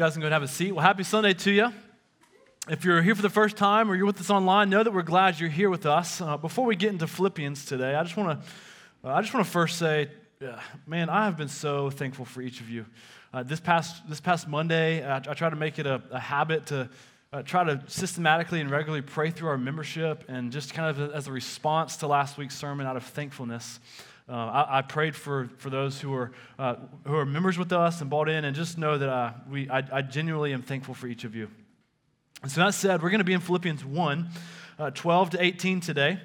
guys can go and have a seat. Well, happy Sunday to you. If you're here for the first time or you're with us online, know that we're glad you're here with us. Uh, before we get into Philippians today, I just want to uh, I just want to first say, uh, man, I have been so thankful for each of you. Uh, this past this past Monday, I, I try to make it a, a habit to uh, try to systematically and regularly pray through our membership, and just kind of as a response to last week's sermon, out of thankfulness. Uh, I, I, prayed for, for those who are, uh, who are members with us and bought in, and just know that uh, we, I, I, genuinely am thankful for each of you. And so, that said, we're going to be in Philippians 1 uh, 12 to 18 today.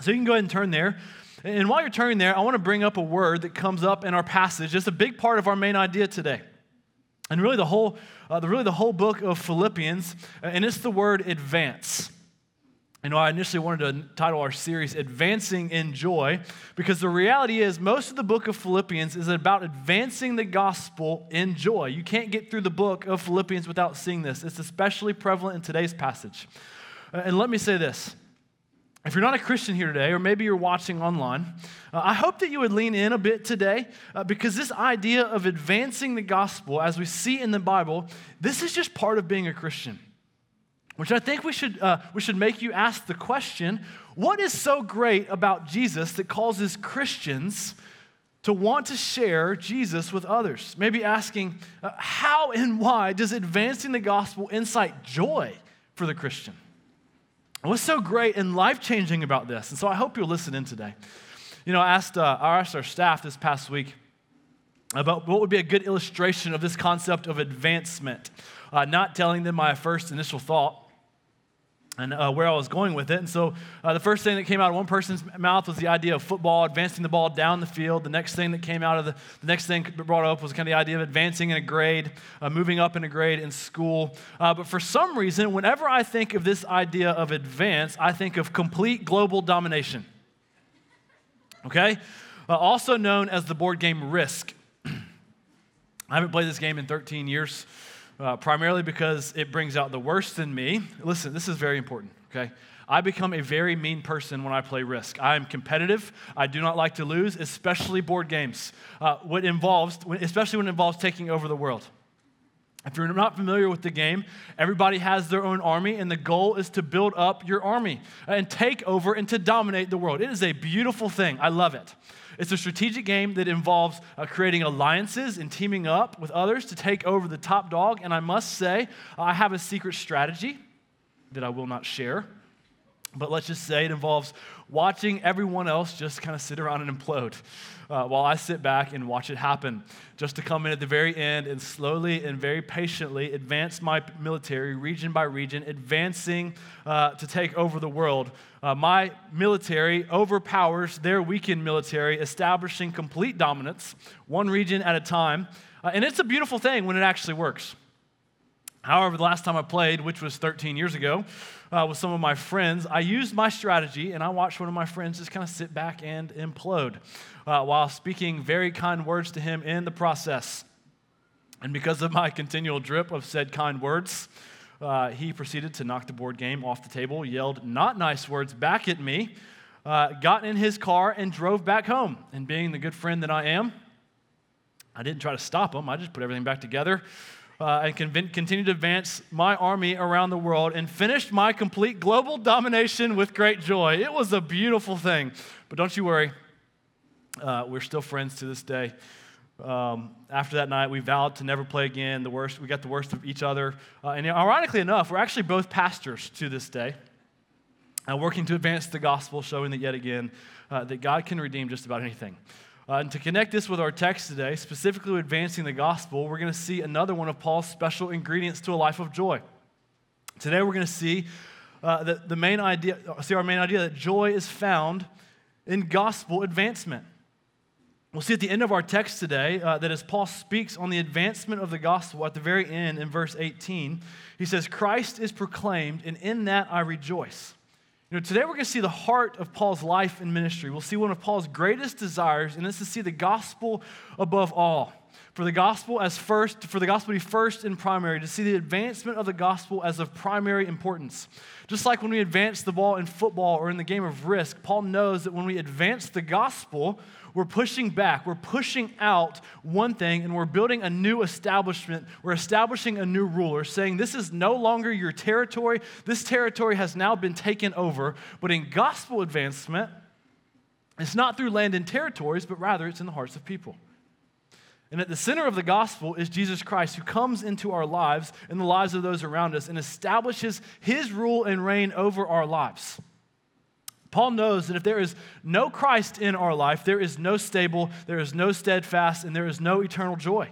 So, you can go ahead and turn there. And while you're turning there, I want to bring up a word that comes up in our passage. It's a big part of our main idea today. And really, the whole, uh, the, really the whole book of Philippians, and it's the word advance. You know, I initially wanted to title our series Advancing in Joy because the reality is, most of the book of Philippians is about advancing the gospel in joy. You can't get through the book of Philippians without seeing this. It's especially prevalent in today's passage. Uh, and let me say this if you're not a Christian here today, or maybe you're watching online, uh, I hope that you would lean in a bit today uh, because this idea of advancing the gospel, as we see in the Bible, this is just part of being a Christian which I think we should, uh, we should make you ask the question what is so great about Jesus that causes Christians to want to share Jesus with others? Maybe asking, uh, how and why does advancing the gospel incite joy for the Christian? What's so great and life changing about this? And so I hope you'll listen in today. You know, I asked, uh, I asked our staff this past week about what would be a good illustration of this concept of advancement. Uh, not telling them my first initial thought, and uh, where I was going with it. And so uh, the first thing that came out of one person's mouth was the idea of football, advancing the ball down the field. The next thing that came out of the, the next thing brought up was kind of the idea of advancing in a grade, uh, moving up in a grade in school. Uh, but for some reason, whenever I think of this idea of advance, I think of complete global domination. Okay? Uh, also known as the board game Risk. I haven't played this game in 13 years uh, primarily because it brings out the worst in me. Listen, this is very important, okay? I become a very mean person when I play Risk. I am competitive. I do not like to lose, especially board games. Uh, what involves, especially when it involves taking over the world. If you're not familiar with the game, everybody has their own army, and the goal is to build up your army and take over and to dominate the world. It is a beautiful thing. I love it. It's a strategic game that involves uh, creating alliances and teaming up with others to take over the top dog. And I must say, I have a secret strategy that I will not share. But let's just say it involves watching everyone else just kind of sit around and implode uh, while I sit back and watch it happen. Just to come in at the very end and slowly and very patiently advance my military region by region, advancing uh, to take over the world. Uh, my military overpowers their weakened military, establishing complete dominance, one region at a time. Uh, and it's a beautiful thing when it actually works. However, the last time I played, which was 13 years ago, uh, with some of my friends, I used my strategy and I watched one of my friends just kind of sit back and implode uh, while speaking very kind words to him in the process. And because of my continual drip of said kind words, uh, he proceeded to knock the board game off the table, yelled not nice words back at me, uh, got in his car, and drove back home. And being the good friend that I am, I didn't try to stop him, I just put everything back together uh, and conv- continued to advance my army around the world and finished my complete global domination with great joy. It was a beautiful thing. But don't you worry, uh, we're still friends to this day. Um, after that night, we vowed to never play again. The worst, we got the worst of each other. Uh, and ironically enough, we're actually both pastors to this day, uh, working to advance the gospel, showing that yet again uh, that God can redeem just about anything. Uh, and to connect this with our text today, specifically advancing the gospel, we're going to see another one of Paul's special ingredients to a life of joy. Today, we're going to see uh, the, the main idea, see our main idea that joy is found in gospel advancement. We'll see at the end of our text today uh, that as Paul speaks on the advancement of the gospel at the very end in verse 18, he says, Christ is proclaimed, and in that I rejoice. You know, today we're going to see the heart of Paul's life and ministry. We'll see one of Paul's greatest desires, and it's to see the gospel above all. for the gospel as first, for the gospel to be first and primary, to see the advancement of the gospel as of primary importance. Just like when we advance the ball in football or in the game of risk, Paul knows that when we advance the gospel, we're pushing back, we're pushing out one thing, and we're building a new establishment. We're establishing a new ruler, saying this is no longer your territory. This territory has now been taken over. But in gospel advancement, it's not through land and territories, but rather it's in the hearts of people. And at the center of the gospel is Jesus Christ, who comes into our lives and the lives of those around us and establishes his rule and reign over our lives. Paul knows that if there is no Christ in our life, there is no stable, there is no steadfast, and there is no eternal joy.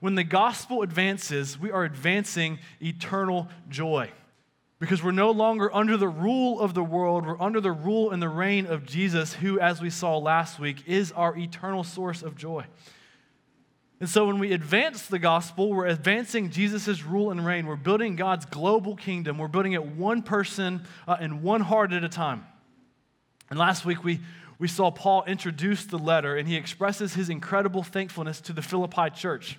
When the gospel advances, we are advancing eternal joy because we're no longer under the rule of the world. We're under the rule and the reign of Jesus, who, as we saw last week, is our eternal source of joy. And so when we advance the gospel, we're advancing Jesus' rule and reign. We're building God's global kingdom. We're building it one person uh, and one heart at a time. And last week we, we saw Paul introduce the letter and he expresses his incredible thankfulness to the Philippi church.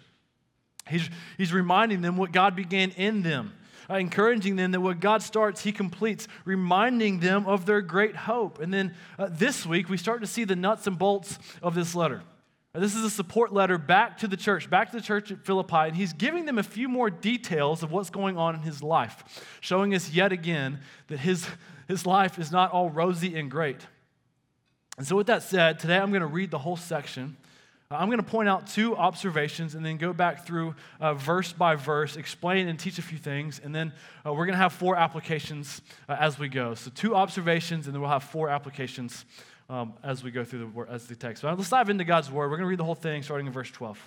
He's, he's reminding them what God began in them, uh, encouraging them that what God starts, he completes, reminding them of their great hope. And then uh, this week we start to see the nuts and bolts of this letter. This is a support letter back to the church, back to the church at Philippi, and he's giving them a few more details of what's going on in his life, showing us yet again that his, his life is not all rosy and great. And so, with that said, today I'm going to read the whole section. Uh, I'm going to point out two observations and then go back through uh, verse by verse, explain and teach a few things, and then uh, we're going to have four applications uh, as we go. So, two observations, and then we'll have four applications um, as we go through the, as the text. So let's dive into God's word. We're going to read the whole thing starting in verse 12.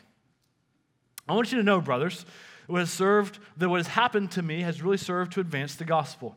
I want you to know, brothers, what has served, that what has happened to me has really served to advance the gospel.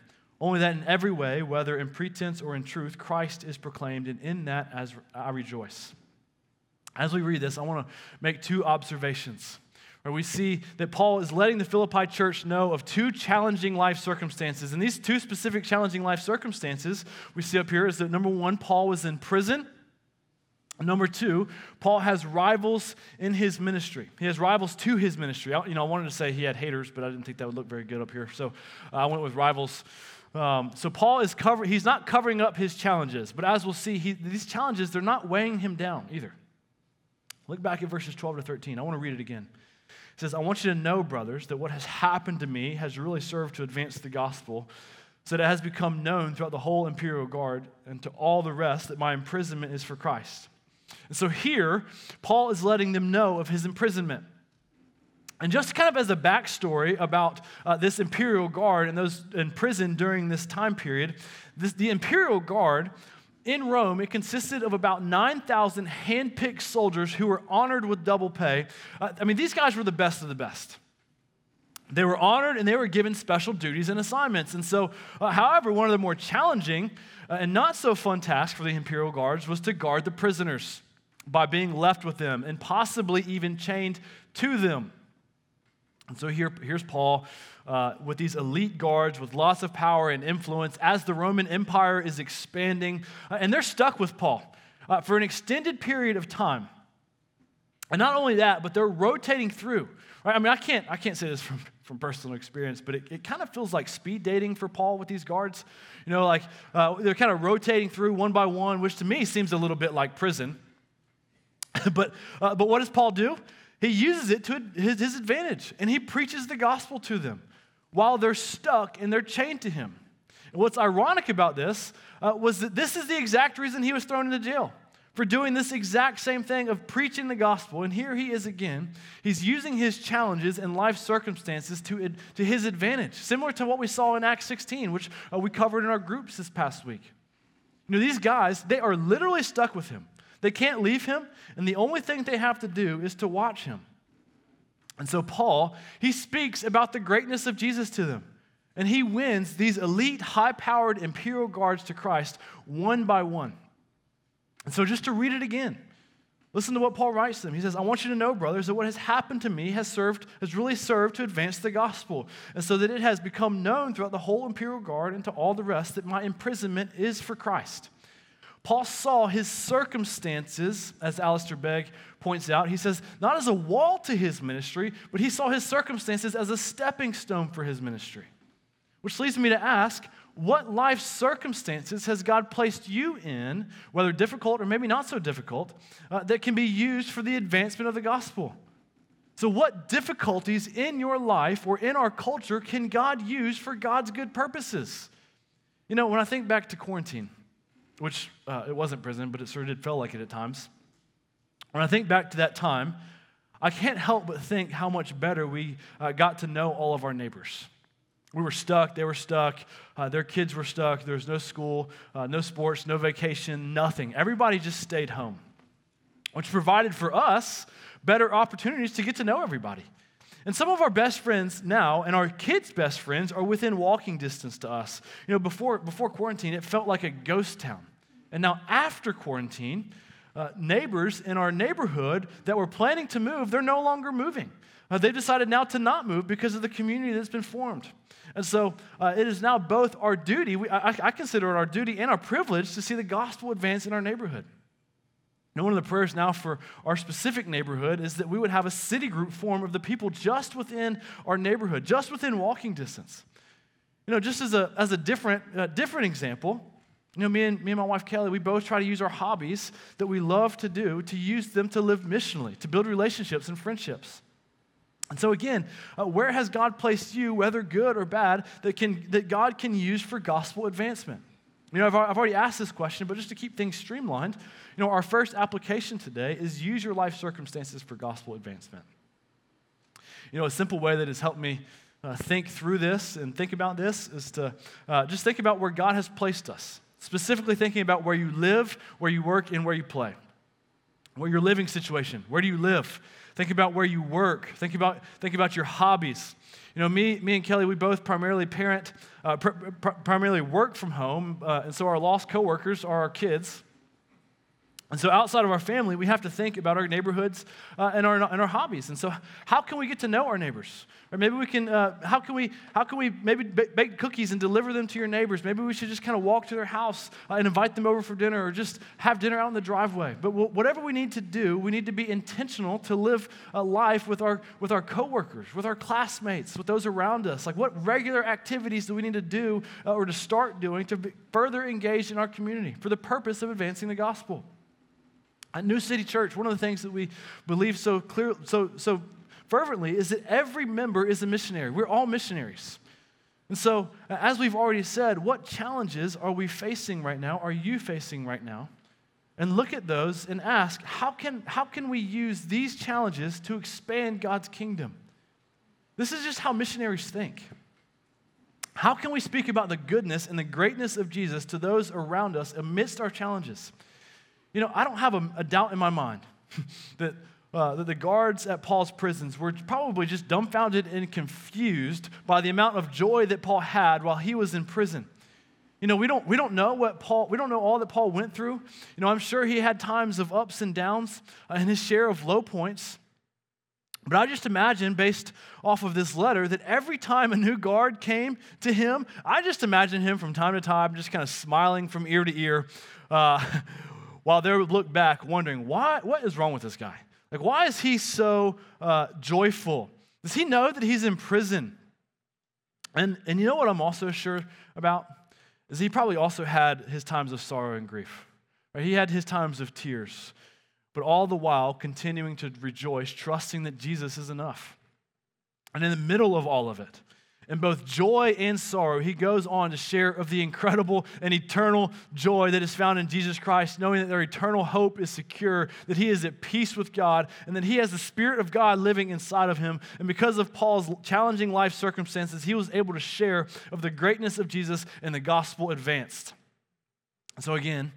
Only that in every way, whether in pretense or in truth, Christ is proclaimed, and in that as I rejoice. As we read this, I want to make two observations where we see that Paul is letting the Philippi church know of two challenging life circumstances. And these two specific challenging life circumstances we see up here is that number one, Paul was in prison. Number two, Paul has rivals in his ministry. He has rivals to his ministry. I, you know, I wanted to say he had haters, but I didn't think that would look very good up here. So uh, I went with rivals. Um, so Paul is covering, he's not covering up his challenges, but as we'll see, he, these challenges, they're not weighing him down either. Look back at verses 12 to 13. I want to read it again He says, I want you to know, brothers, that what has happened to me has really served to advance the gospel, so that it has become known throughout the whole imperial guard and to all the rest that my imprisonment is for Christ. And so here, Paul is letting them know of his imprisonment. And just kind of as a backstory about uh, this imperial guard and those in prison during this time period, this, the imperial guard in Rome, it consisted of about 9,000 handpicked soldiers who were honored with double pay. Uh, I mean, these guys were the best of the best. They were honored and they were given special duties and assignments. And so, uh, however, one of the more challenging uh, and not so fun tasks for the imperial guards was to guard the prisoners by being left with them and possibly even chained to them. And so here, here's Paul uh, with these elite guards with lots of power and influence as the Roman Empire is expanding. Uh, and they're stuck with Paul uh, for an extended period of time. And not only that, but they're rotating through. Right? I mean, I can't, I can't say this from, from personal experience, but it, it kind of feels like speed dating for Paul with these guards. You know, like uh, they're kind of rotating through one by one, which to me seems a little bit like prison. but, uh, but what does Paul do? He uses it to his, his advantage, and he preaches the gospel to them while they're stuck and they're chained to him. And what's ironic about this uh, was that this is the exact reason he was thrown into jail for doing this exact same thing of preaching the gospel. And here he is again. He's using his challenges and life circumstances to, to his advantage, similar to what we saw in Acts 16, which uh, we covered in our groups this past week. You know, these guys, they are literally stuck with him. They can't leave him, and the only thing they have to do is to watch him. And so, Paul, he speaks about the greatness of Jesus to them. And he wins these elite, high powered imperial guards to Christ one by one. And so, just to read it again, listen to what Paul writes to them. He says, I want you to know, brothers, that what has happened to me has served, has really served to advance the gospel, and so that it has become known throughout the whole imperial guard and to all the rest that my imprisonment is for Christ. Paul saw his circumstances, as Alistair Begg points out. He says, not as a wall to his ministry, but he saw his circumstances as a stepping stone for his ministry. Which leads me to ask, what life circumstances has God placed you in, whether difficult or maybe not so difficult, uh, that can be used for the advancement of the gospel? So, what difficulties in your life or in our culture can God use for God's good purposes? You know, when I think back to quarantine, which uh, it wasn't prison, but it sort of did feel like it at times. When I think back to that time, I can't help but think how much better we uh, got to know all of our neighbors. We were stuck, they were stuck, uh, their kids were stuck, there was no school, uh, no sports, no vacation, nothing. Everybody just stayed home, which provided for us better opportunities to get to know everybody. And some of our best friends now, and our kids' best friends, are within walking distance to us. You know, before, before quarantine, it felt like a ghost town. And now, after quarantine, uh, neighbors in our neighborhood that were planning to move, they're no longer moving. Uh, they've decided now to not move because of the community that's been formed. And so uh, it is now both our duty, we, I, I consider it our duty and our privilege to see the gospel advance in our neighborhood. Now, one of the prayers now for our specific neighborhood is that we would have a city group form of the people just within our neighborhood, just within walking distance. You know, just as a, as a different, uh, different example, you know, me and, me and my wife Kelly, we both try to use our hobbies that we love to do to use them to live missionally, to build relationships and friendships. And so, again, uh, where has God placed you, whether good or bad, that, can, that God can use for gospel advancement? You know, I've, I've already asked this question, but just to keep things streamlined, you know, our first application today is use your life circumstances for gospel advancement. You know, a simple way that has helped me uh, think through this and think about this is to uh, just think about where God has placed us specifically thinking about where you live, where you work, and where you play. What your living situation? Where do you live? Think about where you work. Think about, think about your hobbies. You know, me, me and Kelly, we both primarily parent, uh, pr- pr- primarily work from home, uh, and so our lost coworkers are our kids. And so, outside of our family, we have to think about our neighborhoods uh, and, our, and our hobbies. And so, how can we get to know our neighbors? Or maybe we can, uh, how can we, how can we maybe bake cookies and deliver them to your neighbors? Maybe we should just kind of walk to their house uh, and invite them over for dinner or just have dinner out in the driveway. But whatever we need to do, we need to be intentional to live a life with our, with our coworkers, with our classmates, with those around us. Like, what regular activities do we need to do uh, or to start doing to be further engage in our community for the purpose of advancing the gospel? At New City Church, one of the things that we believe so clear, so, so fervently is that every member is a missionary. We're all missionaries. And so, as we've already said, what challenges are we facing right now? Are you facing right now? And look at those and ask, how can, how can we use these challenges to expand God's kingdom? This is just how missionaries think. How can we speak about the goodness and the greatness of Jesus to those around us amidst our challenges? You know, I don't have a, a doubt in my mind that, uh, that the guards at Paul's prisons were probably just dumbfounded and confused by the amount of joy that Paul had while he was in prison. You know, we don't, we don't know what Paul, we don't know all that Paul went through. You know, I'm sure he had times of ups and downs uh, and his share of low points. But I just imagine, based off of this letter, that every time a new guard came to him, I just imagine him from time to time just kind of smiling from ear to ear, uh, while they look back wondering, why, what is wrong with this guy? Like, why is he so uh, joyful? Does he know that he's in prison? And, and you know what I'm also sure about? Is he probably also had his times of sorrow and grief. Right? He had his times of tears, but all the while continuing to rejoice, trusting that Jesus is enough. And in the middle of all of it, in both joy and sorrow, he goes on to share of the incredible and eternal joy that is found in Jesus Christ, knowing that their eternal hope is secure, that he is at peace with God, and that he has the Spirit of God living inside of him. And because of Paul's challenging life circumstances, he was able to share of the greatness of Jesus and the gospel advanced. So, again,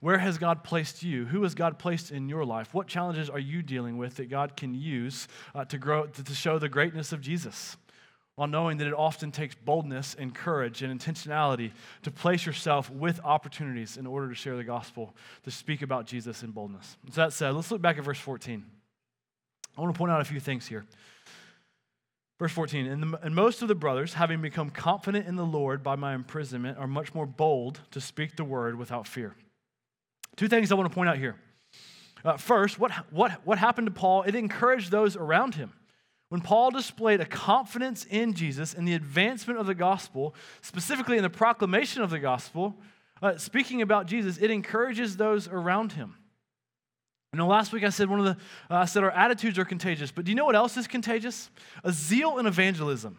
Where has God placed you? Who has God placed in your life? What challenges are you dealing with that God can use uh, to grow to, to show the greatness of Jesus? While knowing that it often takes boldness and courage and intentionality to place yourself with opportunities in order to share the gospel, to speak about Jesus in boldness. So that said, let's look back at verse 14. I want to point out a few things here. Verse 14, and, the, and, most of the brothers, having become confident in the Lord by my imprisonment, are much more bold to speak the word without fear. Two things I want to point out here. Uh, first, what, what, what happened to Paul? It encouraged those around him. When Paul displayed a confidence in Jesus and the advancement of the gospel, specifically in the proclamation of the gospel, uh, speaking about Jesus, it encourages those around him. You know, last week I said one of the uh, I said our attitudes are contagious, but do you know what else is contagious? A zeal in evangelism.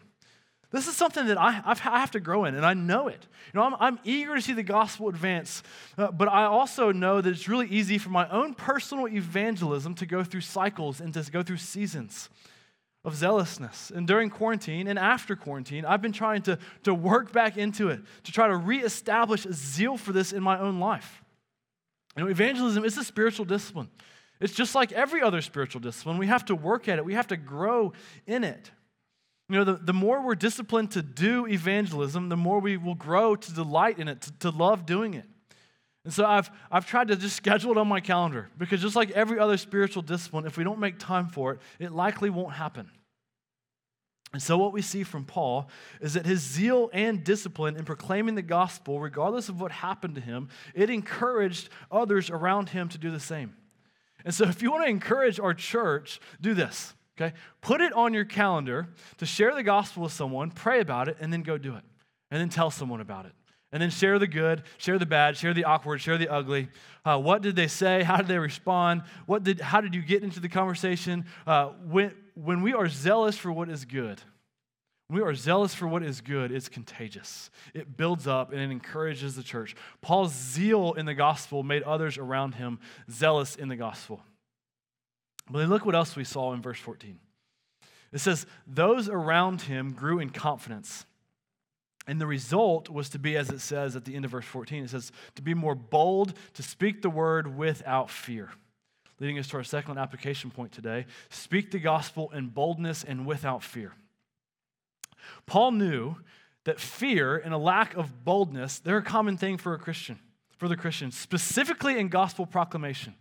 This is something that I, I've, I have to grow in, and I know it. You know, I'm, I'm eager to see the gospel advance, uh, but I also know that it's really easy for my own personal evangelism to go through cycles and to go through seasons of zealousness. And during quarantine and after quarantine, I've been trying to, to work back into it, to try to reestablish a zeal for this in my own life. You know, evangelism is a spiritual discipline. It's just like every other spiritual discipline. We have to work at it, we have to grow in it. You know, the, the more we're disciplined to do evangelism, the more we will grow to delight in it, to, to love doing it. And so I've, I've tried to just schedule it on my calendar because just like every other spiritual discipline, if we don't make time for it, it likely won't happen. And so, what we see from Paul is that his zeal and discipline in proclaiming the gospel, regardless of what happened to him, it encouraged others around him to do the same. And so, if you want to encourage our church, do this, okay? Put it on your calendar to share the gospel with someone, pray about it, and then go do it. And then tell someone about it. And then share the good, share the bad, share the awkward, share the ugly. Uh, what did they say? How did they respond? What did, how did you get into the conversation? Uh, when, when we are zealous for what is good, we are zealous for what is good, it's contagious. It builds up and it encourages the church. Paul's zeal in the gospel made others around him zealous in the gospel. But then look what else we saw in verse 14. It says, Those around him grew in confidence. And the result was to be, as it says at the end of verse 14, it says, to be more bold, to speak the word without fear. Leading us to our second application point today speak the gospel in boldness and without fear. Paul knew that fear and a lack of boldness, they're a common thing for a Christian, for the Christian, specifically in gospel proclamation.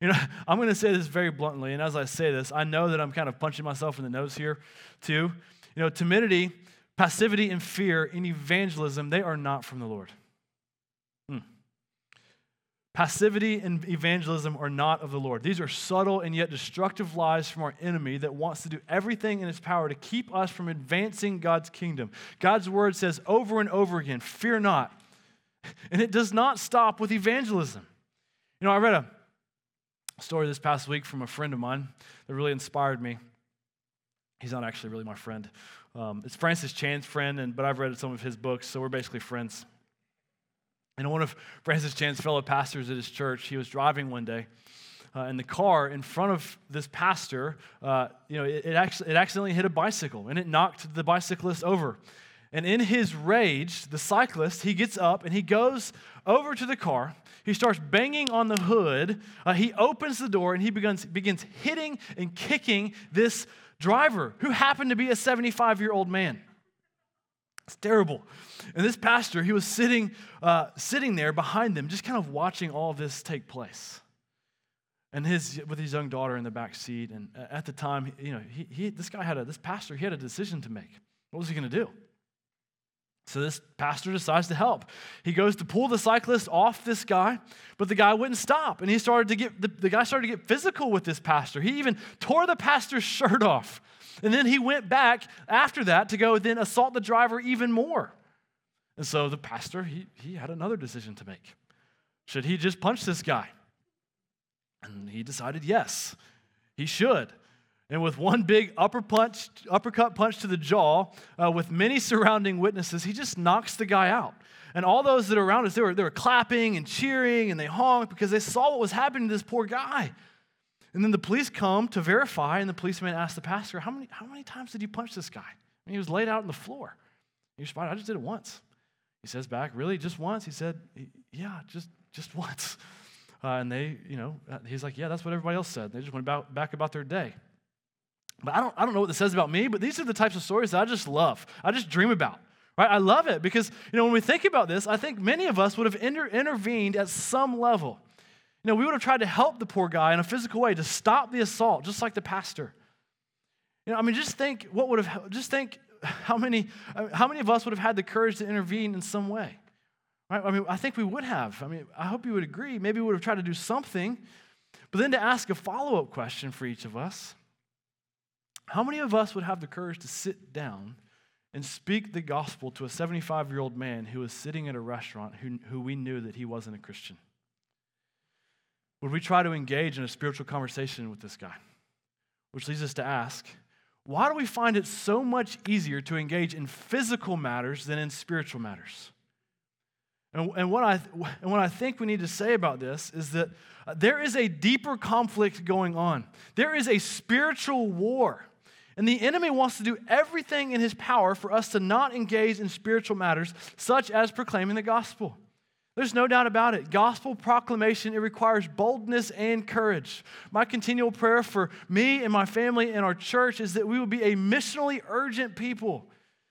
You know, I'm going to say this very bluntly, and as I say this, I know that I'm kind of punching myself in the nose here, too. You know, timidity, passivity, and fear in evangelism, they are not from the Lord. Passivity and evangelism are not of the Lord. These are subtle and yet destructive lies from our enemy that wants to do everything in its power to keep us from advancing God's kingdom. God's word says over and over again, fear not. And it does not stop with evangelism. You know, I read a story this past week from a friend of mine that really inspired me. He's not actually really my friend. Um, it's Francis Chan's friend, and, but I've read some of his books, so we're basically friends. And one of Francis Chan's fellow pastors at his church, he was driving one day. Uh, in the car in front of this pastor, uh, you know, it, it, actually, it accidentally hit a bicycle and it knocked the bicyclist over. And in his rage, the cyclist, he gets up and he goes over to the car. He starts banging on the hood. Uh, he opens the door and he begins, begins hitting and kicking this driver who happened to be a 75 year old man. It's terrible. And this pastor, he was sitting, uh, sitting there behind them, just kind of watching all this take place. And his, with his young daughter in the back seat. And at the time, you know, he, he, this guy had a, this pastor, he had a decision to make. What was he going to do? So this pastor decides to help. He goes to pull the cyclist off this guy, but the guy wouldn't stop. And he started to get, the, the guy started to get physical with this pastor. He even tore the pastor's shirt off. And then he went back after that to go then assault the driver even more. And so the pastor, he, he had another decision to make. Should he just punch this guy? And he decided yes, he should. And with one big upper punch, uppercut punch to the jaw, uh, with many surrounding witnesses, he just knocks the guy out. And all those that are around us, they were, they were clapping and cheering and they honked because they saw what was happening to this poor guy. And then the police come to verify, and the policeman asks the pastor, How many, how many times did you punch this guy? And he was laid out on the floor. He responded, I just did it once. He says back, Really? Just once? He said, Yeah, just, just once. Uh, and they, you know, uh, he's like, yeah, that's what everybody else said. They just went about, back about their day. But I don't, I don't know what this says about me, but these are the types of stories that I just love. I just dream about. Right? I love it because, you know, when we think about this, I think many of us would have inter- intervened at some level. Know, we would have tried to help the poor guy in a physical way to stop the assault, just like the pastor. You know, I mean, just think what would have, just think how many, how many of us would have had the courage to intervene in some way. Right? I mean, I think we would have. I mean, I hope you would agree. Maybe we would have tried to do something, but then to ask a follow up question for each of us how many of us would have the courage to sit down and speak the gospel to a 75 year old man who was sitting at a restaurant who, who we knew that he wasn't a Christian? Would we try to engage in a spiritual conversation with this guy? Which leads us to ask why do we find it so much easier to engage in physical matters than in spiritual matters? And, and, what I, and what I think we need to say about this is that uh, there is a deeper conflict going on. There is a spiritual war and the enemy wants to do everything in his power for us to not engage in spiritual matters, such as proclaiming the gospel. There's no doubt about it. Gospel proclamation, it requires boldness and courage. My continual prayer for me and my family and our church is that we would be a missionally urgent people,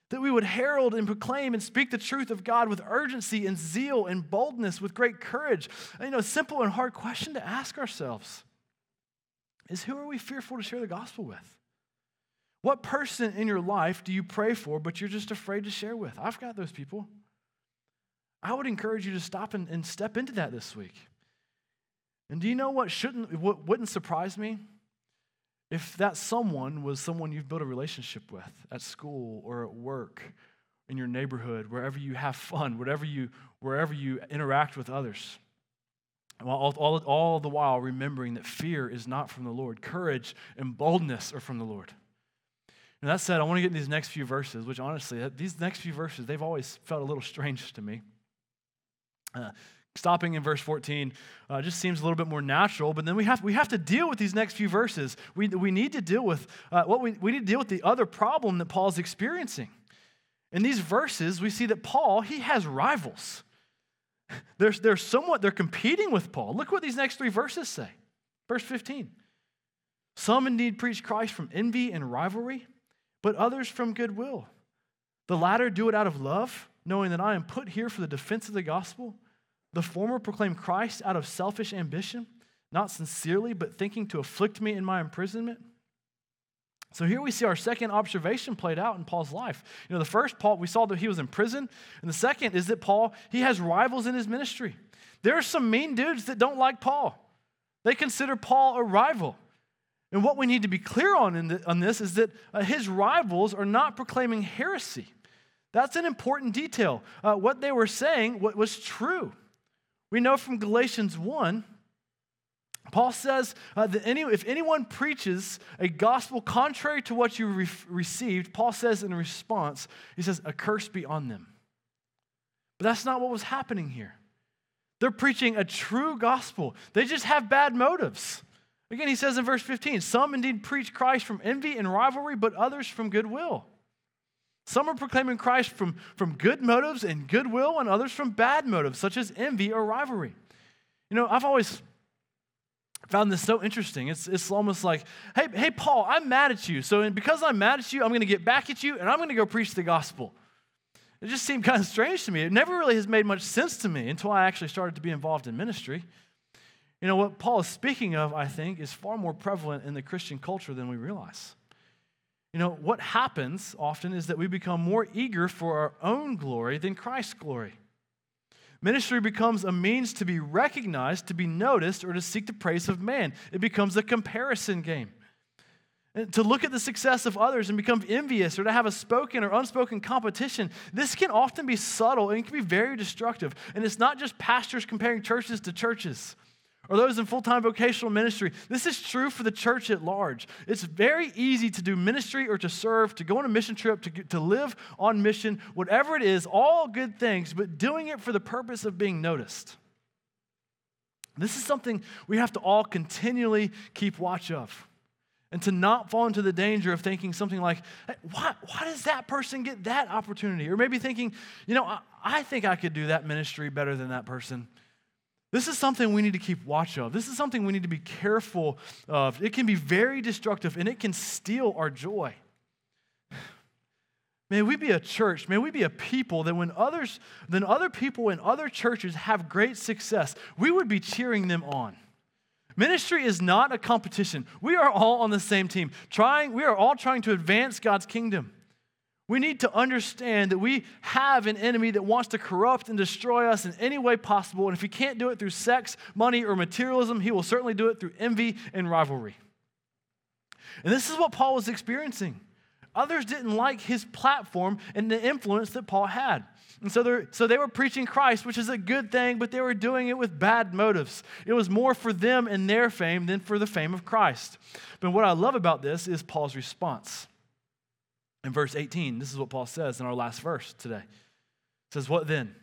that we would herald and proclaim and speak the truth of God with urgency and zeal and boldness, with great courage. You know, simple and hard question to ask ourselves is who are we fearful to share the gospel with? What person in your life do you pray for, but you're just afraid to share with? I've got those people. I would encourage you to stop and, and step into that this week. And do you know what shouldn't what wouldn't surprise me? If that someone was someone you've built a relationship with at school or at work, in your neighborhood, wherever you have fun, whatever you, wherever you interact with others. All, all, all the while remembering that fear is not from the Lord, courage and boldness are from the Lord. And that said, I want to get in these next few verses, which honestly, these next few verses, they've always felt a little strange to me. Uh, stopping in verse 14 uh, just seems a little bit more natural, but then we have, we have to deal with these next few verses. We, we need to deal with uh, what we, we need to deal with the other problem that Paul's experiencing. In these verses, we see that Paul, he has rivals. They're, they're somewhat, they're competing with Paul. Look what these next three verses say. Verse 15. Some indeed preach Christ from envy and rivalry but others from goodwill. The latter do it out of love, knowing that I am put here for the defense of the gospel. The former proclaimed Christ out of selfish ambition, not sincerely, but thinking to afflict me in my imprisonment. So here we see our second observation played out in Paul's life. You know, the first, Paul, we saw that he was in prison. And the second is that Paul, he has rivals in his ministry. There are some mean dudes that don't like Paul. They consider Paul a rival. And what we need to be clear on the, on this is that uh, his rivals are not proclaiming heresy. That's an important detail. Uh, what they were saying was true. We know from Galatians 1, Paul says uh, that any, if anyone preaches a gospel contrary to what you re- received, Paul says in response, he says, a curse be on them. But that's not what was happening here. They're preaching a true gospel, they just have bad motives. Again, he says in verse 15 Some indeed preach Christ from envy and rivalry, but others from goodwill. Some are proclaiming Christ from, from good motives and goodwill, and others from bad motives, such as envy or rivalry. You know, I've always found this so interesting. It's, it's almost like, hey, hey, Paul, I'm mad at you. So because I'm mad at you, I'm going to get back at you and I'm going to go preach the gospel. It just seemed kind of strange to me. It never really has made much sense to me until I actually started to be involved in ministry. You know, what Paul is speaking of, I think, is far more prevalent in the Christian culture than we realize. You know, what happens often is that we become more eager for our own glory than Christ's glory. Ministry becomes a means to be recognized, to be noticed, or to seek the praise of man. It becomes a comparison game. And to look at the success of others and become envious or to have a spoken or unspoken competition, this can often be subtle and it can be very destructive. And it's not just pastors comparing churches to churches or those in full time vocational ministry. This is true for the church at large. It's very easy to do ministry or to serve, to go on a mission trip, to, to live on mission, whatever it is, all good things, but doing it for the purpose of being noticed. This is something we have to all continually keep watch of. And to not fall into the danger of thinking something like, hey, why, why does that person get that opportunity? Or maybe thinking, you know, I, I think I could do that ministry better than that person. This is something we need to keep watch of. This is something we need to be careful of. It can be very destructive and it can steal our joy. May we be a church, may we be a people that when others, then other people in other churches have great success, we would be cheering them on. Ministry is not a competition. We are all on the same team. Trying, we are all trying to advance God's kingdom. We need to understand that we have an enemy that wants to corrupt and destroy us in any way possible. And if he can't do it through sex, money, or materialism, he will certainly do it through envy and rivalry. And this is what Paul was experiencing. Others didn't like his platform and the influence that Paul had. And so, so they were preaching Christ, which is a good thing, but they were doing it with bad motives. It was more for them and their fame than for the fame of Christ. But what I love about this is Paul's response. In verse 18, this is what Paul says in our last verse today. It says, What then?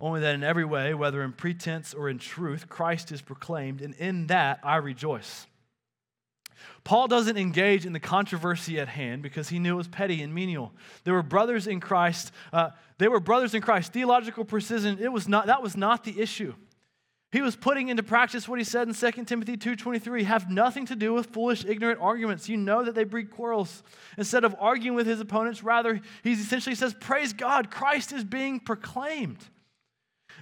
Only that in every way, whether in pretense or in truth, Christ is proclaimed, and in that I rejoice. Paul doesn't engage in the controversy at hand because he knew it was petty and menial. There were brothers in Christ. Uh, they were brothers in Christ. Theological precision, it was not, that was not the issue. He was putting into practice what he said in 2 Timothy 2:23, have nothing to do with foolish ignorant arguments. You know that they breed quarrels. Instead of arguing with his opponents, rather he essentially says, "Praise God, Christ is being proclaimed."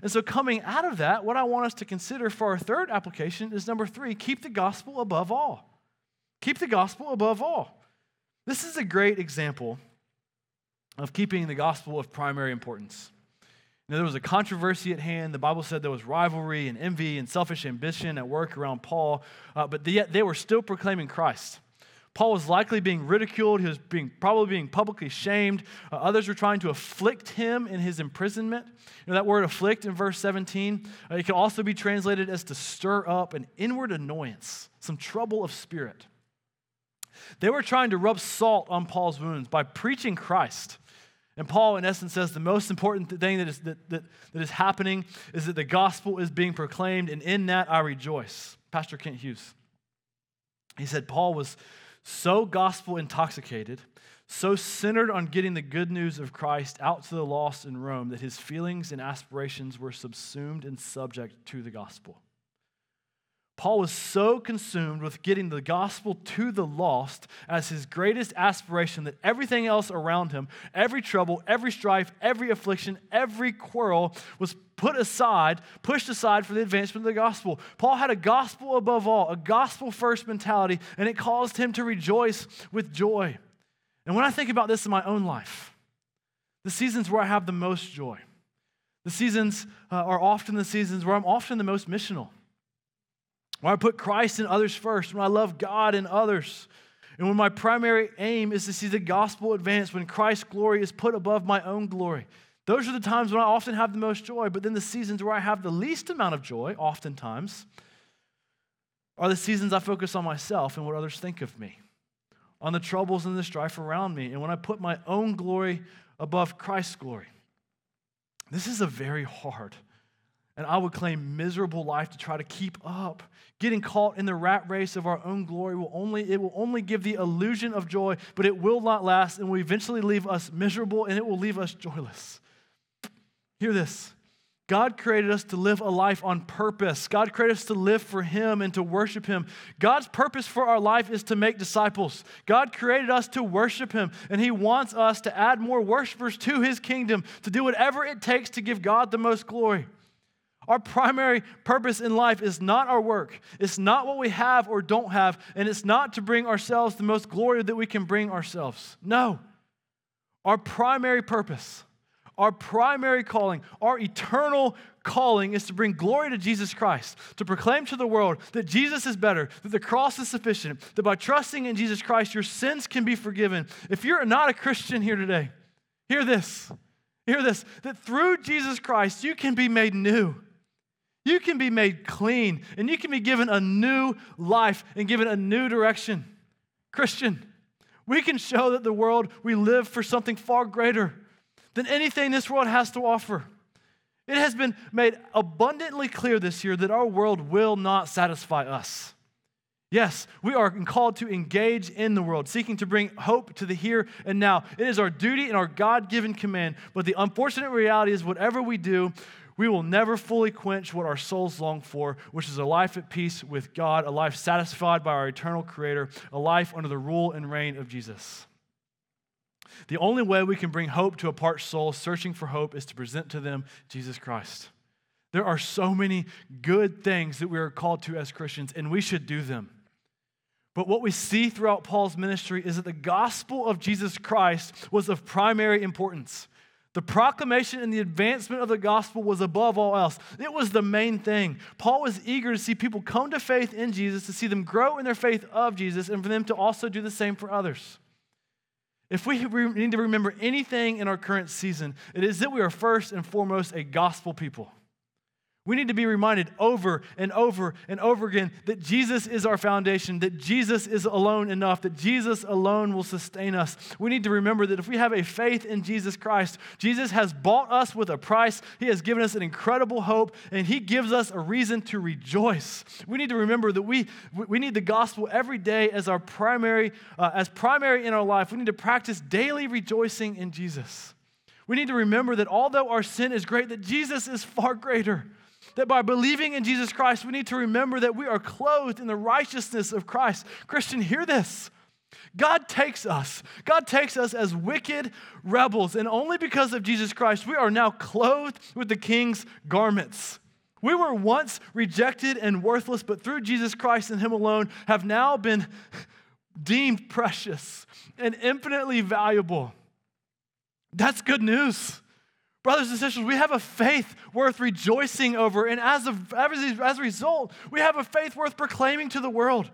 And so coming out of that, what I want us to consider for our third application is number 3, keep the gospel above all. Keep the gospel above all. This is a great example of keeping the gospel of primary importance. You know, there was a controversy at hand. The Bible said there was rivalry and envy and selfish ambition at work around Paul, uh, but yet they were still proclaiming Christ. Paul was likely being ridiculed. He was being, probably being publicly shamed. Uh, others were trying to afflict him in his imprisonment. You know that word afflict in verse 17? Uh, it can also be translated as to stir up an inward annoyance, some trouble of spirit. They were trying to rub salt on Paul's wounds by preaching Christ. And Paul, in essence, says the most important thing that is, that, that, that is happening is that the gospel is being proclaimed, and in that I rejoice. Pastor Kent Hughes. He said Paul was so gospel intoxicated, so centered on getting the good news of Christ out to the lost in Rome, that his feelings and aspirations were subsumed and subject to the gospel. Paul was so consumed with getting the gospel to the lost as his greatest aspiration that everything else around him, every trouble, every strife, every affliction, every quarrel was put aside, pushed aside for the advancement of the gospel. Paul had a gospel above all, a gospel first mentality, and it caused him to rejoice with joy. And when I think about this in my own life, the seasons where I have the most joy, the seasons uh, are often the seasons where I'm often the most missional when I put Christ and others first, when I love God and others, and when my primary aim is to see the gospel advance, when Christ's glory is put above my own glory. Those are the times when I often have the most joy, but then the seasons where I have the least amount of joy, oftentimes, are the seasons I focus on myself and what others think of me, on the troubles and the strife around me, and when I put my own glory above Christ's glory. This is a very hard and I would claim miserable life to try to keep up. Getting caught in the rat race of our own glory will only it will only give the illusion of joy, but it will not last and will eventually leave us miserable and it will leave us joyless. Hear this. God created us to live a life on purpose. God created us to live for Him and to worship Him. God's purpose for our life is to make disciples. God created us to worship Him, and He wants us to add more worshipers to His kingdom, to do whatever it takes to give God the most glory. Our primary purpose in life is not our work. It's not what we have or don't have, and it's not to bring ourselves the most glory that we can bring ourselves. No. Our primary purpose, our primary calling, our eternal calling is to bring glory to Jesus Christ, to proclaim to the world that Jesus is better, that the cross is sufficient, that by trusting in Jesus Christ, your sins can be forgiven. If you're not a Christian here today, hear this. Hear this that through Jesus Christ, you can be made new. You can be made clean and you can be given a new life and given a new direction. Christian, we can show that the world we live for something far greater than anything this world has to offer. It has been made abundantly clear this year that our world will not satisfy us. Yes, we are called to engage in the world, seeking to bring hope to the here and now. It is our duty and our God given command. But the unfortunate reality is, whatever we do, we will never fully quench what our souls long for, which is a life at peace with God, a life satisfied by our eternal Creator, a life under the rule and reign of Jesus. The only way we can bring hope to a parched soul searching for hope is to present to them Jesus Christ. There are so many good things that we are called to as Christians, and we should do them. But what we see throughout Paul's ministry is that the gospel of Jesus Christ was of primary importance. The proclamation and the advancement of the gospel was above all else. It was the main thing. Paul was eager to see people come to faith in Jesus, to see them grow in their faith of Jesus, and for them to also do the same for others. If we need to remember anything in our current season, it is that we are first and foremost a gospel people. We need to be reminded over and over and over again that Jesus is our foundation, that Jesus is alone enough, that Jesus alone will sustain us. We need to remember that if we have a faith in Jesus Christ, Jesus has bought us with a price. He has given us an incredible hope, and He gives us a reason to rejoice. We need to remember that we, we need the gospel every day as our primary, uh, as primary in our life. We need to practice daily rejoicing in Jesus. We need to remember that although our sin is great, that Jesus is far greater that by believing in Jesus Christ, we need to remember that we are clothed in the righteousness of Christ. Christian, hear this. God takes us. God takes us as wicked rebels, and only because of Jesus Christ, we are now clothed with the king's garments. We were once rejected and worthless, but through Jesus Christ and Him alone have now been deemed precious and infinitely valuable. That's good news. Brothers and sisters, we have a faith worth rejoicing over. And as a, as a result, we have a faith worth proclaiming to the world.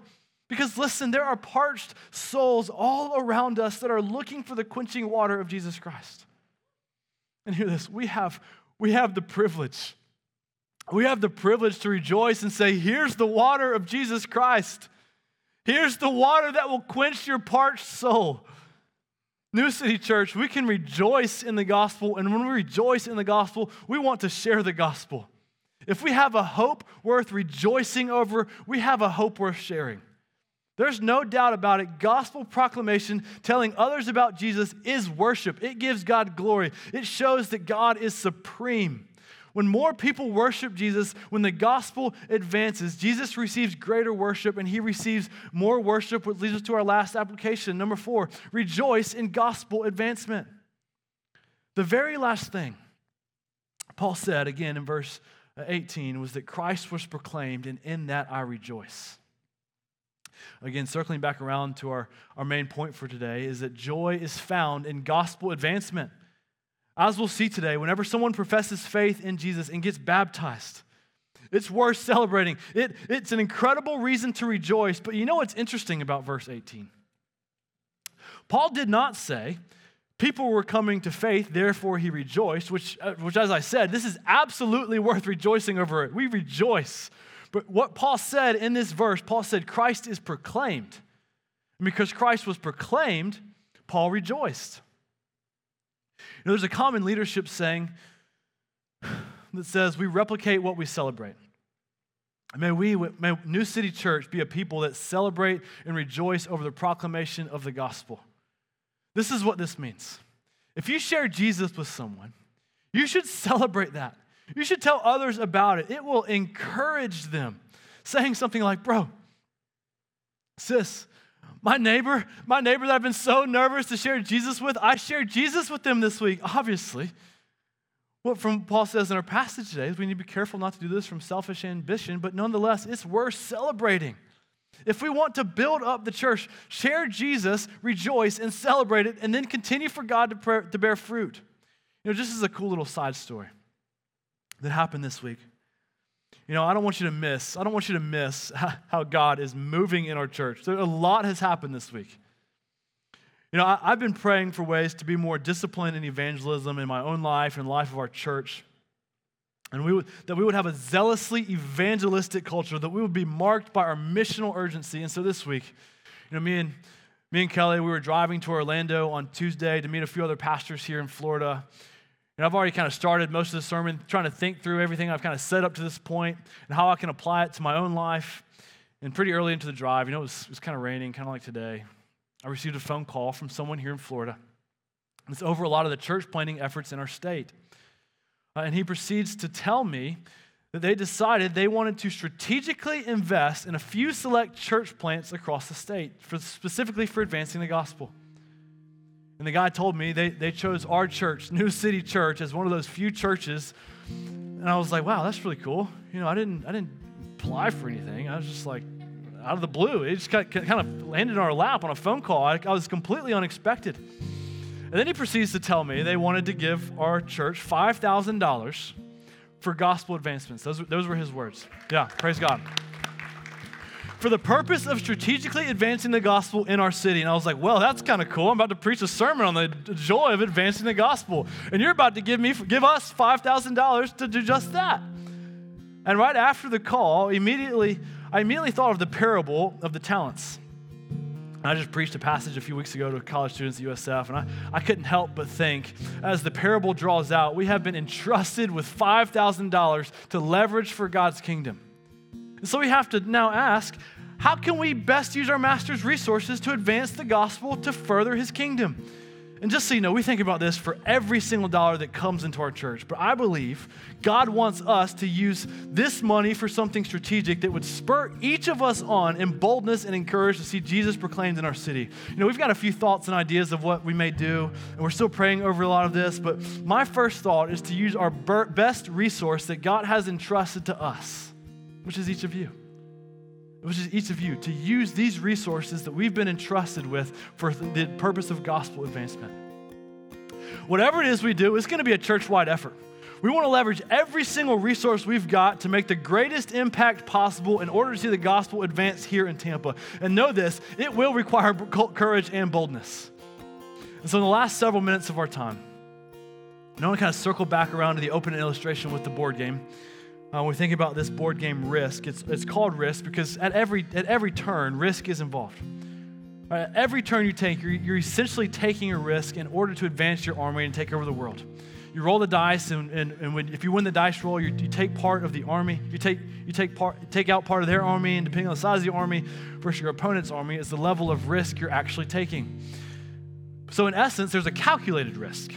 Because listen, there are parched souls all around us that are looking for the quenching water of Jesus Christ. And hear this we have, we have the privilege. We have the privilege to rejoice and say, Here's the water of Jesus Christ. Here's the water that will quench your parched soul. New City Church, we can rejoice in the gospel, and when we rejoice in the gospel, we want to share the gospel. If we have a hope worth rejoicing over, we have a hope worth sharing. There's no doubt about it. Gospel proclamation, telling others about Jesus, is worship. It gives God glory, it shows that God is supreme. When more people worship Jesus, when the gospel advances, Jesus receives greater worship and he receives more worship, which leads us to our last application. Number four, rejoice in gospel advancement. The very last thing Paul said again in verse 18 was that Christ was proclaimed, and in that I rejoice. Again, circling back around to our, our main point for today is that joy is found in gospel advancement. As we'll see today, whenever someone professes faith in Jesus and gets baptized, it's worth celebrating. It, it's an incredible reason to rejoice. But you know what's interesting about verse 18? Paul did not say, people were coming to faith, therefore he rejoiced, which, uh, which, as I said, this is absolutely worth rejoicing over it. We rejoice. But what Paul said in this verse, Paul said, Christ is proclaimed. And because Christ was proclaimed, Paul rejoiced know, there's a common leadership saying that says we replicate what we celebrate. May we, may New City Church be a people that celebrate and rejoice over the proclamation of the gospel. This is what this means. If you share Jesus with someone, you should celebrate that. You should tell others about it. It will encourage them. Saying something like, bro, sis, my neighbor, my neighbor that I've been so nervous to share Jesus with, I shared Jesus with them this week, obviously. What from Paul says in our passage today is we need to be careful not to do this from selfish ambition, but nonetheless, it's worth celebrating. If we want to build up the church, share Jesus, rejoice, and celebrate it, and then continue for God to, pray, to bear fruit. You know, just as a cool little side story that happened this week. You know, I don't want you to miss, I don't want you to miss how God is moving in our church. a lot has happened this week. You know, I, have been praying for ways to be more disciplined in evangelism in my own life and life of our church. And we would, that we would have a zealously evangelistic culture, that we would be marked by our missional urgency. And so this week, you know, me and me and Kelly, we were driving to Orlando on Tuesday to meet a few other pastors here in Florida. And I've already kind of started most of the sermon trying to think through everything I've kind of set up to this point and how I can apply it to my own life. And pretty early into the drive, you know, it was, it was kind of raining, kind of like today. I received a phone call from someone here in Florida. It's over a lot of the church planting efforts in our state. Uh, and he proceeds to tell me that they decided they wanted to strategically invest in a few select church plants across the state, for, specifically for advancing the gospel. And the guy told me they, they chose our church, New City Church, as one of those few churches. And I was like, wow, that's really cool. You know, I didn't, I didn't apply for anything. I was just like, out of the blue. It just kind of landed in our lap on a phone call. I, I was completely unexpected. And then he proceeds to tell me they wanted to give our church $5,000 for gospel advancements. Those, those were his words. Yeah, praise God for the purpose of strategically advancing the gospel in our city. And I was like, well, that's kind of cool. I'm about to preach a sermon on the joy of advancing the gospel. And you're about to give me give us $5,000 to do just that. And right after the call, immediately I immediately thought of the parable of the talents. I just preached a passage a few weeks ago to college students at USF, and I, I couldn't help but think as the parable draws out, we have been entrusted with $5,000 to leverage for God's kingdom. And so we have to now ask how can we best use our master's resources to advance the gospel to further his kingdom? And just so you know, we think about this for every single dollar that comes into our church. But I believe God wants us to use this money for something strategic that would spur each of us on in boldness and encourage to see Jesus proclaimed in our city. You know, we've got a few thoughts and ideas of what we may do, and we're still praying over a lot of this. But my first thought is to use our best resource that God has entrusted to us, which is each of you which is each of you, to use these resources that we've been entrusted with for the purpose of gospel advancement. Whatever it is we do, it's going to be a church wide effort. We want to leverage every single resource we've got to make the greatest impact possible in order to see the gospel advance here in Tampa. And know this, it will require courage and boldness. And so, in the last several minutes of our time, I want to kind of circle back around to the open illustration with the board game. Uh, when we think about this board game risk, it's, it's called risk because at every, at every turn, risk is involved. Right, every turn you take, you're, you're essentially taking a risk in order to advance your army and take over the world. You roll the dice, and, and, and when, if you win the dice roll, you, you take part of the army. You take, you take, part, take out part of their army, and depending on the size of the army versus your opponent's army, is the level of risk you're actually taking. So, in essence, there's a calculated risk.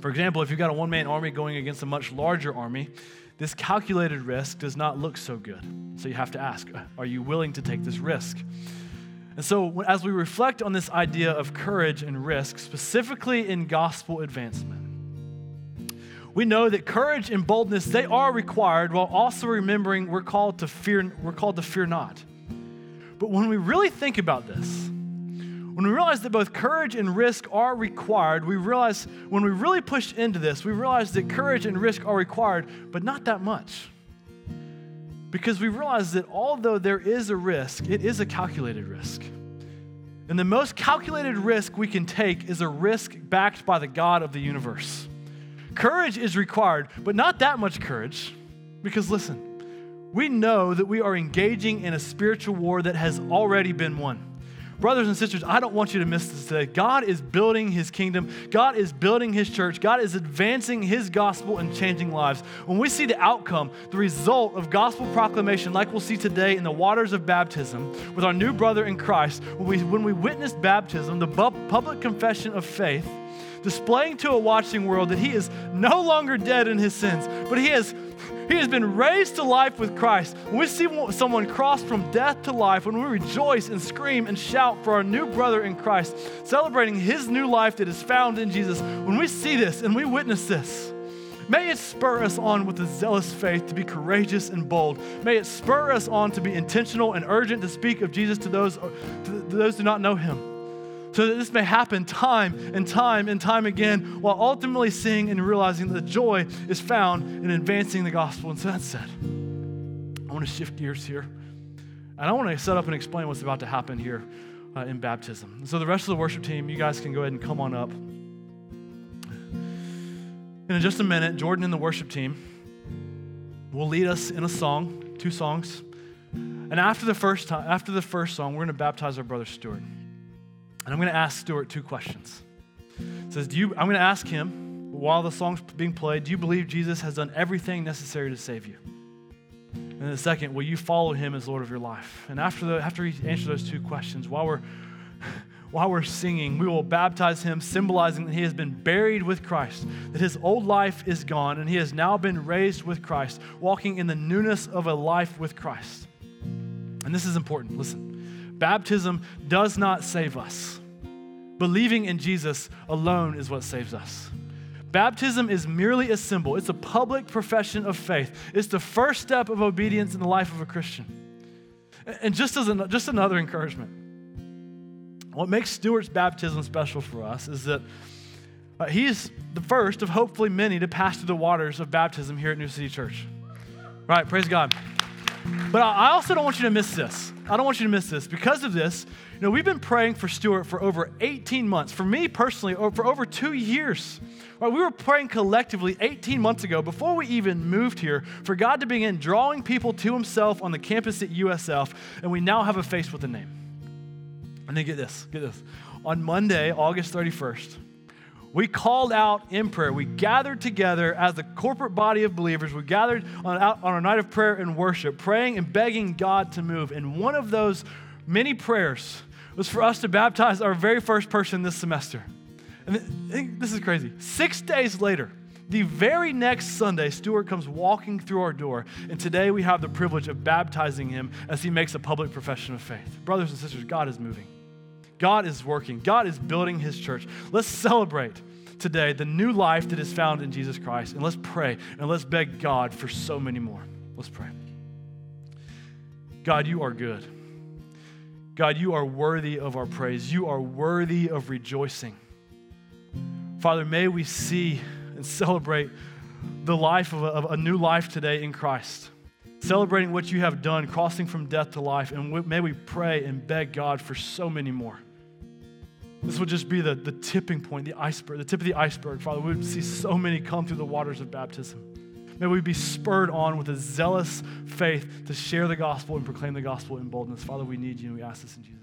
For example, if you've got a one man army going against a much larger army, this calculated risk does not look so good. So you have to ask uh, are you willing to take this risk? And so, as we reflect on this idea of courage and risk, specifically in gospel advancement, we know that courage and boldness they are required while also remembering we're called to fear we're called to fear not. But when we really think about this, when we realize that both courage and risk are required, we realize when we really push into this, we realize that courage and risk are required, but not that much. Because we realize that although there is a risk, it is a calculated risk. And the most calculated risk we can take is a risk backed by the God of the universe. Courage is required, but not that much courage. Because listen, we know that we are engaging in a spiritual war that has already been won. Brothers and sisters, I don't want you to miss this today. God is building his kingdom, God is building his church, God is advancing his gospel and changing lives. When we see the outcome, the result of gospel proclamation, like we'll see today in the waters of baptism with our new brother in Christ, when we, when we witness baptism, the public confession of faith, displaying to a watching world that he is no longer dead in his sins, but he has he has been raised to life with Christ. When we see someone cross from death to life, when we rejoice and scream and shout for our new brother in Christ, celebrating his new life that is found in Jesus, when we see this and we witness this, May it spur us on with a zealous faith to be courageous and bold. May it spur us on to be intentional and urgent to speak of Jesus to those, to those who do not know him so that this may happen time and time and time again while ultimately seeing and realizing that joy is found in advancing the gospel. And so that said, I want to shift gears here. And I want to set up and explain what's about to happen here uh, in baptism. So the rest of the worship team, you guys can go ahead and come on up. And in just a minute, Jordan and the worship team will lead us in a song, two songs. And after the first time, after the first song, we're going to baptize our brother Stuart. And I'm going to ask Stuart two questions. It says, do you, I'm going to ask him, while the song's being played, do you believe Jesus has done everything necessary to save you? And the second, will you follow him as Lord of your life? And after, the, after he answers those two questions, while we're, while we're singing, we will baptize him, symbolizing that he has been buried with Christ, that his old life is gone, and he has now been raised with Christ, walking in the newness of a life with Christ. And this is important. Listen, baptism does not save us, believing in Jesus alone is what saves us. Baptism is merely a symbol, it's a public profession of faith, it's the first step of obedience in the life of a Christian. And just as an, just another encouragement, what makes Stuart's baptism special for us is that uh, he's the first of hopefully many to pass through the waters of baptism here at New City Church. Right, praise God. But I also don't want you to miss this. I don't want you to miss this. Because of this, you know, we've been praying for Stuart for over 18 months. For me personally, for over two years. Right, we were praying collectively 18 months ago, before we even moved here, for God to begin drawing people to Himself on the campus at USF, and we now have a face with a name. And then get this, get this. On Monday, August 31st, we called out in prayer. We gathered together as the corporate body of believers. We gathered on, on a night of prayer and worship, praying and begging God to move. And one of those many prayers was for us to baptize our very first person this semester. And this is crazy. Six days later, the very next Sunday, Stuart comes walking through our door, and today we have the privilege of baptizing him as he makes a public profession of faith. Brothers and sisters, God is moving. God is working, God is building his church. Let's celebrate today the new life that is found in Jesus Christ. And let's pray and let's beg God for so many more. Let's pray. God, you are good. God, you are worthy of our praise. You are worthy of rejoicing. Father, may we see and celebrate the life of a, of a new life today in Christ celebrating what you have done, crossing from death to life. And may we pray and beg God for so many more. This would just be the, the tipping point, the iceberg, the tip of the iceberg, Father. We would see so many come through the waters of baptism. May we be spurred on with a zealous faith to share the gospel and proclaim the gospel in boldness. Father, we need you and we ask this in Jesus'